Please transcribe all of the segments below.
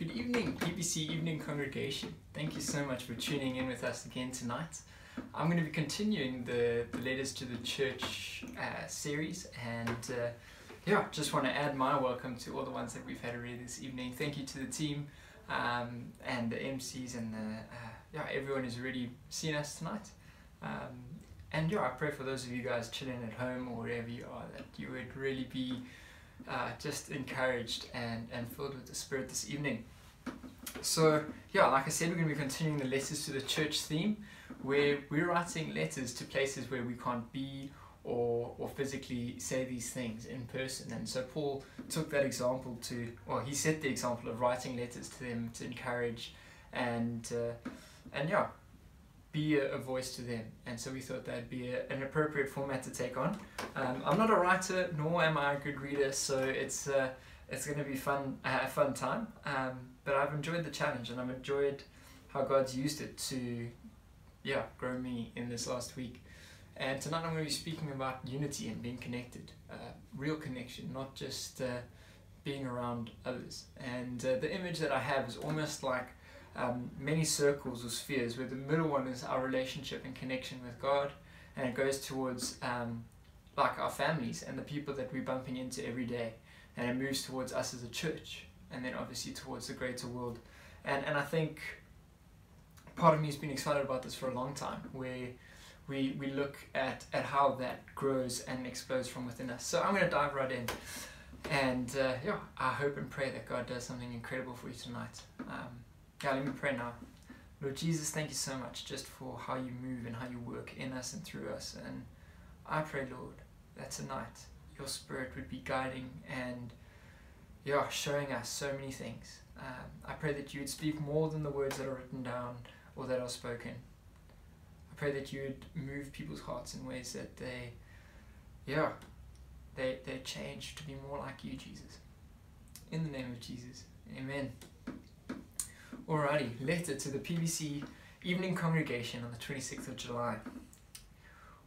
Good evening, PBC Evening Congregation. Thank you so much for tuning in with us again tonight. I'm going to be continuing the, the Letters to the Church uh, series, and uh, yeah, just want to add my welcome to all the ones that we've had already this evening. Thank you to the team um, and the MCs, and the, uh, yeah, everyone who's already seen us tonight. Um, and yeah, I pray for those of you guys chilling at home or wherever you are that you would really be uh, just encouraged and, and filled with the Spirit this evening. So, yeah, like I said, we're going to be continuing the letters to the church theme where we're writing letters to places where we can't be or, or physically say these things in person. And so, Paul took that example to, well, he set the example of writing letters to them to encourage and, uh, and yeah, be a, a, voice to them. And so we thought that'd be a, an appropriate format to take on. Um, I'm not a writer, nor am I a good reader, so it's uh, it's going to be fun, a fun time. Um, but I've enjoyed the challenge, and I've enjoyed how God's used it to, yeah, grow me in this last week. And tonight I'm going to be speaking about unity and being connected, uh, real connection, not just uh, being around others. And uh, the image that I have is almost like um, many circles or spheres, where the middle one is our relationship and connection with God, and it goes towards um, like our families and the people that we're bumping into every day, and it moves towards us as a church, and then obviously towards the greater world. And and I think part of me has been excited about this for a long time, where we we look at at how that grows and explodes from within us. So I'm going to dive right in. And uh, yeah, I hope and pray that God does something incredible for you tonight. Um, yeah, let me pray now. Lord Jesus, thank you so much just for how you move and how you work in us and through us. And I pray, Lord, that tonight your Spirit would be guiding and yeah, showing us so many things. Um, I pray that you would speak more than the words that are written down or that are spoken. I pray that you would move people's hearts in ways that they, yeah, they, they change to be more like you, Jesus. In the name of Jesus, amen. Alrighty, letter to the PBC Evening Congregation on the 26th of July.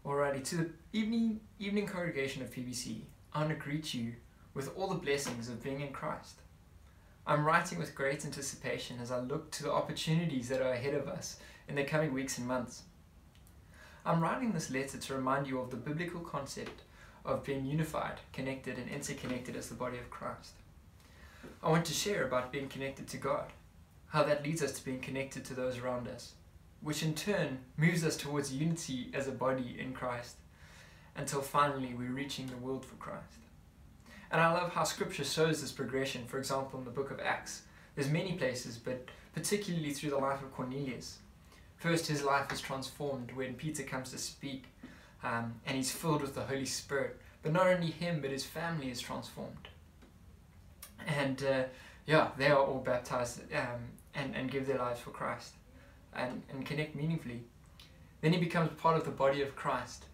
Alrighty, to the evening evening congregation of PBC, I want to greet you with all the blessings of being in Christ. I'm writing with great anticipation as I look to the opportunities that are ahead of us in the coming weeks and months. I'm writing this letter to remind you of the biblical concept of being unified, connected, and interconnected as the body of Christ. I want to share about being connected to God how that leads us to being connected to those around us, which in turn moves us towards unity as a body in Christ, until finally we're reaching the world for Christ. And I love how scripture shows this progression, for example, in the book of Acts. There's many places, but particularly through the life of Cornelius. First, his life is transformed when Peter comes to speak, um, and he's filled with the Holy Spirit. But not only him, but his family is transformed. And uh, yeah, they are all baptized um, and, and give their lives for Christ and, and connect meaningfully. Then he becomes part of the body of Christ.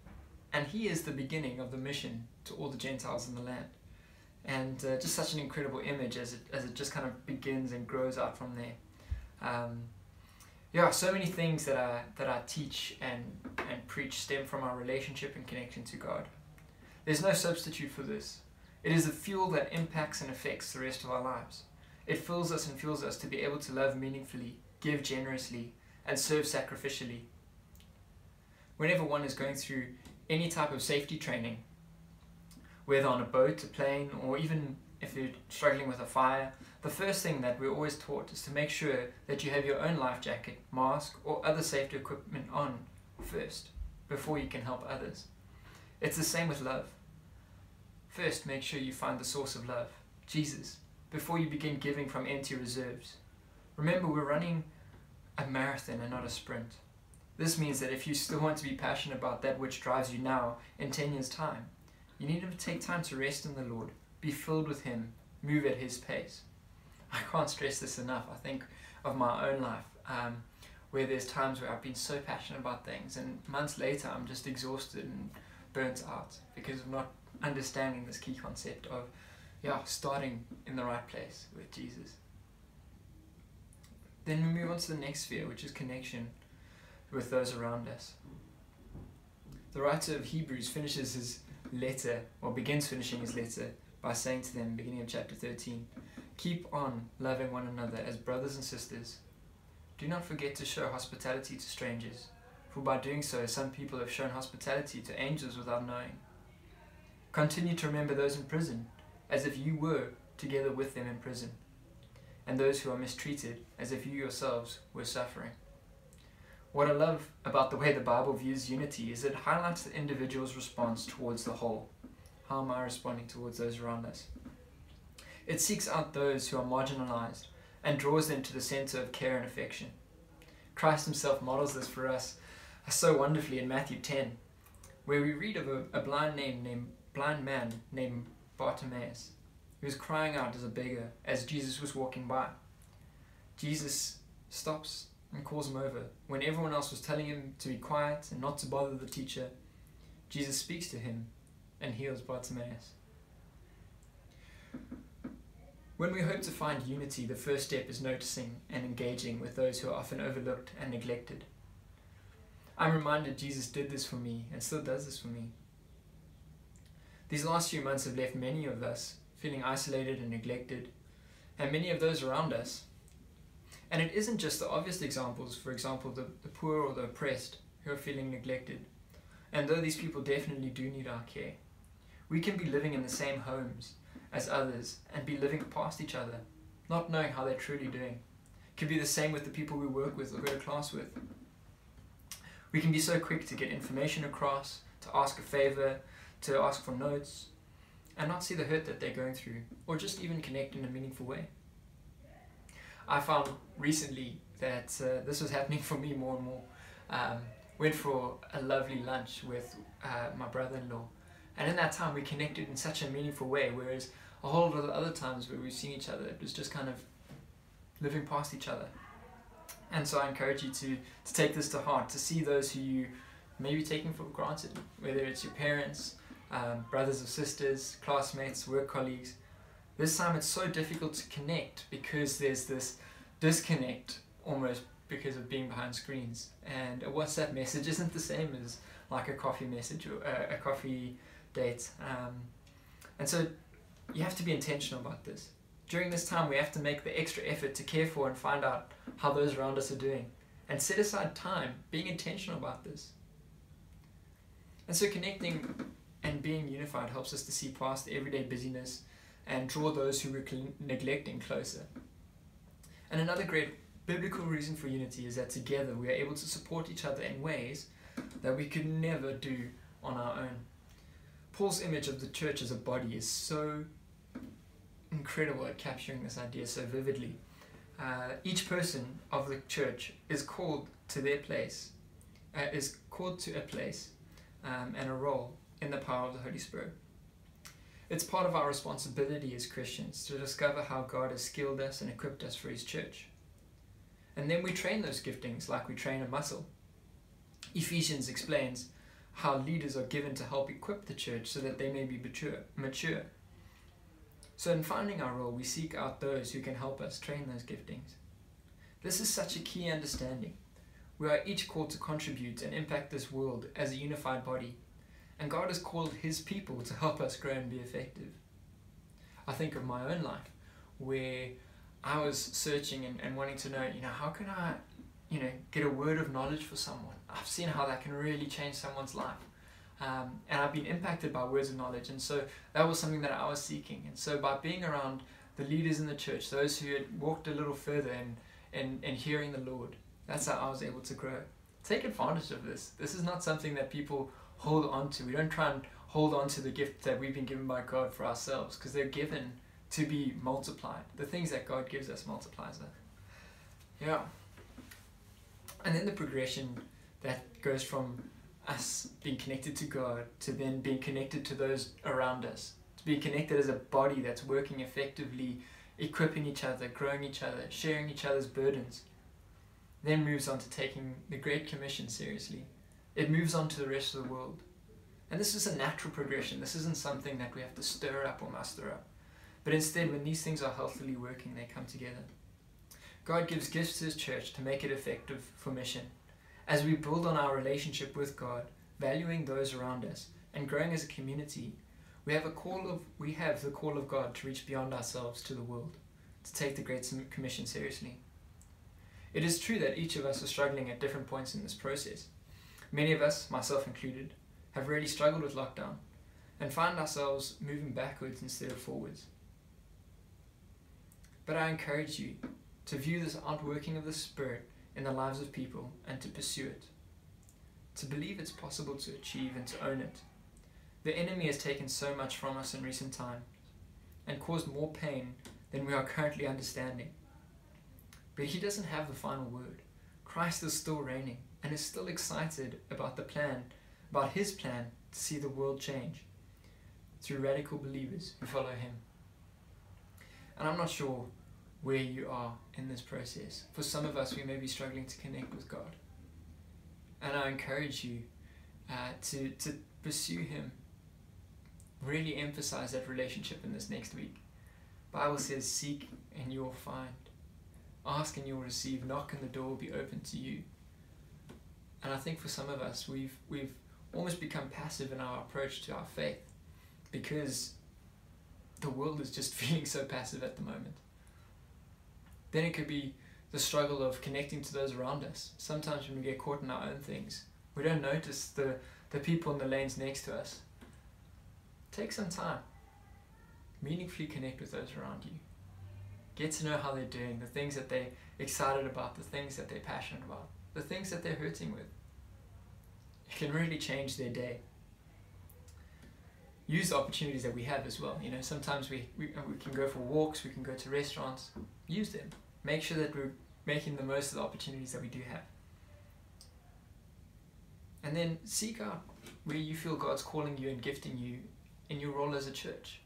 And he is the beginning of the mission to all the Gentiles in the land. And uh, just such an incredible image as it, as it just kind of begins and grows out from there. Um, yeah, so many things that I, that I teach and, and preach stem from our relationship and connection to God. There's no substitute for this. It is the fuel that impacts and affects the rest of our lives. It fills us and fuels us to be able to love meaningfully, give generously, and serve sacrificially. Whenever one is going through any type of safety training, whether on a boat, a plane, or even if you're struggling with a fire, the first thing that we're always taught is to make sure that you have your own life jacket, mask, or other safety equipment on first before you can help others. It's the same with love. First, make sure you find the source of love, Jesus before you begin giving from empty reserves. Remember, we're running a marathon and not a sprint. This means that if you still want to be passionate about that which drives you now in 10 years' time, you need to take time to rest in the Lord, be filled with Him, move at His pace. I can't stress this enough. I think of my own life, um, where there's times where I've been so passionate about things, and months later I'm just exhausted and burnt out because of not understanding this key concept of yeah, starting in the right place with Jesus. Then we move on to the next sphere, which is connection with those around us. The writer of Hebrews finishes his letter, or begins finishing his letter, by saying to them, beginning of chapter 13, Keep on loving one another as brothers and sisters. Do not forget to show hospitality to strangers, for by doing so, some people have shown hospitality to angels without knowing. Continue to remember those in prison, as if you were together with them in prison, and those who are mistreated, as if you yourselves were suffering. What I love about the way the Bible views unity is it highlights the individual's response towards the whole. How am I responding towards those around us? It seeks out those who are marginalized and draws them to the center of care and affection. Christ himself models this for us so wonderfully in Matthew 10, where we read of a, a blind, name, named, blind man named Bartimaeus who was crying out as a beggar as Jesus was walking by. Jesus stops and calls him over. When everyone else was telling him to be quiet and not to bother the teacher, Jesus speaks to him and heals Bartimaeus. When we hope to find unity, the first step is noticing and engaging with those who are often overlooked and neglected. I'm reminded Jesus did this for me and still does this for me. These last few months have left many of us feeling isolated and neglected, and many of those around us. And it isn't just the obvious examples, for example, the, the poor or the oppressed who are feeling neglected. And though these people definitely do need our care, we can be living in the same homes as others and be living past each other, not knowing how they're truly doing. It can be the same with the people we work with or go to class with. We can be so quick to get information across, to ask a favor, to ask for notes, and not see the hurt that they're going through, or just even connect in a meaningful way. I found recently that uh, this was happening for me more and more. Um, went for a lovely lunch with uh, my brother-in-law, and in that time we connected in such a meaningful way. Whereas a whole lot of other times where we've seen each other, it was just kind of living past each other. And so I encourage you to, to take this to heart, to see those who you may be taking for granted, whether it's your parents, um, brothers or sisters, classmates, work colleagues. This time it's so difficult to connect because there's this disconnect almost because of being behind screens. And a WhatsApp message isn't the same as like a coffee message or a, a coffee date. Um, and so you have to be intentional about this. During this time, we have to make the extra effort to care for and find out how those around us are doing. And set aside time, being intentional about this. And so connecting and being unified helps us to see past the everyday busyness and draw those who we're neglecting closer. And another great biblical reason for unity is that together we are able to support each other in ways that we could never do on our own. Paul's image of the church as a body is so incredible at capturing this idea so vividly. Uh, each person of the church is called to their place, uh, is called to a place um, and a role in the power of the Holy Spirit. It's part of our responsibility as Christians to discover how God has skilled us and equipped us for His church. And then we train those giftings like we train a muscle. Ephesians explains how leaders are given to help equip the church so that they may be mature. mature. So, in finding our role, we seek out those who can help us train those giftings. This is such a key understanding. We are each called to contribute and impact this world as a unified body and God has called His people to help us grow and be effective. I think of my own life where I was searching and, and wanting to know, you know, how can I, you know, get a word of knowledge for someone? I've seen how that can really change someone's life. Um, and I've been impacted by words of knowledge. And so that was something that I was seeking. And so by being around the leaders in the church, those who had walked a little further and, in, in hearing the Lord, that's how I was able to grow. Take advantage of this. This is not something that people hold on to. We don't try and hold on to the gift that we've been given by God for ourselves because they're given to be multiplied. The things that God gives us multiplies it. Yeah. And then the progression that goes from us being connected to God to then being connected to those around us, to be connected as a body that's working effectively, equipping each other, growing each other, sharing each other's burdens, then moves on to taking the Great Commission seriously it moves on to the rest of the world. And this is a natural progression. This isn't something that we have to stir up or muster up. But instead, when these things are healthily working, they come together. God gives gifts to His church to make it effective for mission. As we build on our relationship with God, valuing those around us, and growing as a community, we have a call of we have the call of God to reach beyond ourselves to the world, to take the Great Commission seriously. It is true that each of us are struggling at different points in this process. Many of us, myself included, have really struggled with lockdown and find ourselves moving backwards instead of forwards. But I encourage you to view this outworking of the Spirit in the lives of people and to pursue it. To believe it's possible to achieve and to own it. The enemy has taken so much from us in recent times and caused more pain than we are currently understanding. But he doesn't have the final word. Christ is still reigning and is still excited about the plan, about his plan to see the world change through radical believers who follow him. And I'm not sure where you are in this process. For some of us, we may be struggling to connect with God. And I encourage you uh, to, to pursue Him. Really emphasize that relationship in this next week. Bible says, seek and you'll find. Ask and you'll receive. Knock and the door will be open to you. And I think for some of us, we've, we've almost become passive in our approach to our faith because the world is just feeling so passive at the moment. Then it could be the struggle of connecting to those around us. Sometimes when we get caught in our own things, we don't notice the, the people in the lanes next to us. Take some time. Meaningfully connect with those around you. Get to know how they're doing, the things that they're excited about, the things that they're passionate about, the things that they're hurting with. It can really change their day use the opportunities that we have as well. You know, sometimes we, we, uh, we can go for walks, we can go to restaurants, use them. Make sure that we're making the most of the opportunities that we do have. And then seek out where you feel God's calling you and gifting you in your role as a church.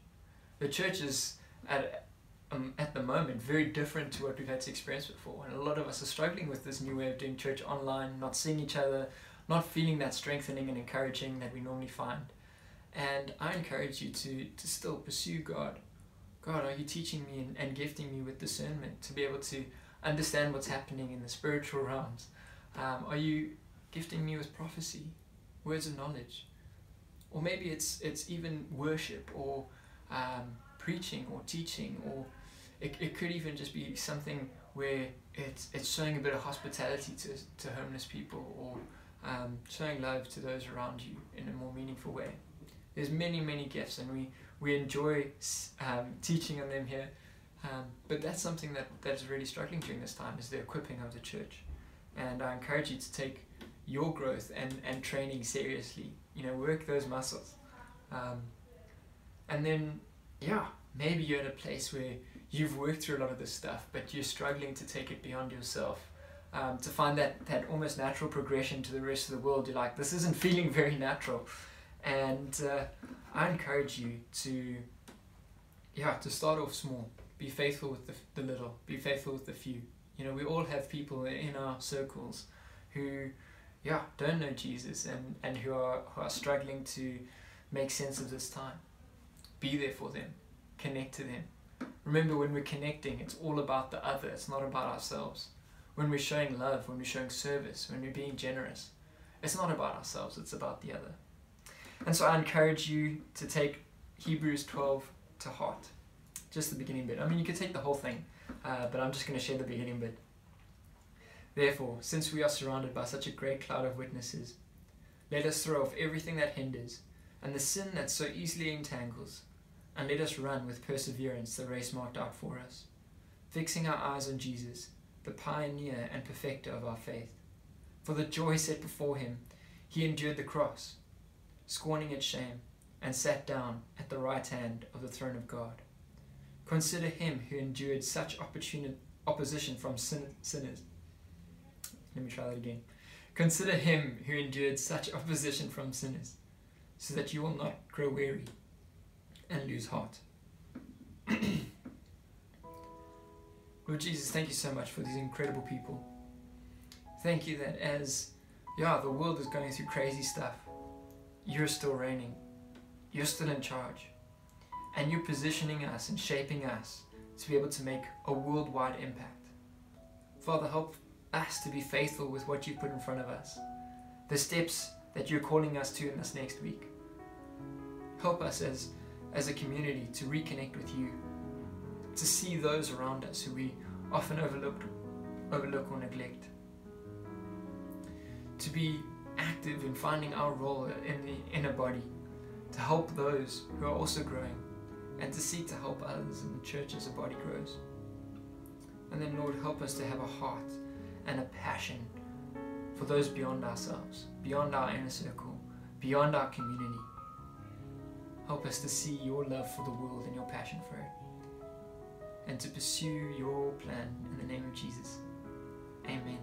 The church is at, um, at the moment very different to what we've had to experience before. And a lot of us are struggling with this new way of doing church online, not seeing each other, not feeling that strengthening and encouraging that we normally find. And I encourage you to, to still pursue God. God, are you teaching me and, and gifting me with discernment to be able to understand what's happening in the spiritual realms? Um, are you gifting me with prophecy, words of knowledge? Or maybe it's, it's even worship or um, preaching or teaching, or it, it could even just be something where it's, it's showing a bit of hospitality to, to homeless people or um, showing love to those around you in a more meaningful way. There's many, many gifts, and we, we enjoy um, teaching on them here. Um, but that's something that, that is really struggling during this time is the equipping of the church. And I encourage you to take your growth and, and training seriously. You know, work those muscles. Um, and then, yeah, maybe you're in a place where you've worked through a lot of this stuff, but you're struggling to take it beyond yourself. Um, to find that, that almost natural progression to the rest of the world, you're like, this isn't feeling very natural. And uh, I encourage you to, yeah, to start off small. Be faithful with the, the little. Be faithful with the few. You know, we all have people in our circles who, yeah, don't know Jesus and, and who are who are struggling to make sense of this time. Be there for them. Connect to them. Remember, when we're connecting, it's all about the other. It's not about ourselves. When we're showing love, when we're showing service, when we're being generous, it's not about ourselves. It's about the other. And so I encourage you to take Hebrews 12 to heart. Just the beginning bit. I mean, you could take the whole thing, uh, but I'm just going to share the beginning bit. Therefore, since we are surrounded by such a great cloud of witnesses, let us throw off everything that hinders and the sin that so easily entangles, and let us run with perseverance the race marked out for us, fixing our eyes on Jesus, the pioneer and perfecter of our faith. For the joy set before him, he endured the cross scorning its shame, and sat down at the right hand of the throne of God. Consider him who endured such opposition from sin- sinners. Let me try that again. Consider him who endured such opposition from sinners, so that you will not grow weary and lose heart. Lord Jesus, thank you so much for these incredible people. Thank you that as, yeah, the world is going through crazy stuff, you're still reigning. You're still in charge. And you're positioning us and shaping us to be able to make a worldwide impact. Father, help us to be faithful with what you put in front of us, the steps that you're calling us to in this next week. Help us as, as a community to reconnect with you. to see those around us who we often overlook, overlook or neglect. To be active in finding our role in the inner body, to help those who are also growing, and to seek to help others in the church as the body grows. And then, Lord, help us to have a heart and a passion for those beyond ourselves, beyond our inner circle, beyond our community. Help us to see your love for the world and your passion for it, and to pursue your plan in the name of Jesus. Amen.